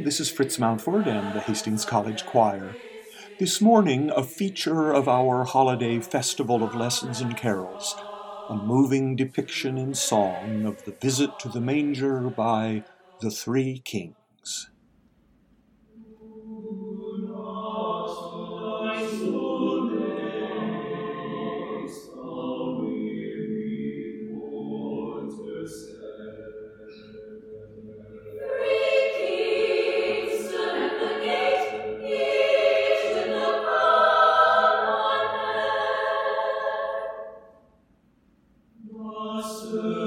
this is Fritz Mountford and the Hastings College Choir. This morning, a feature of our holiday festival of lessons and carols, a moving depiction in song of the visit to the manger by the Three Kings. to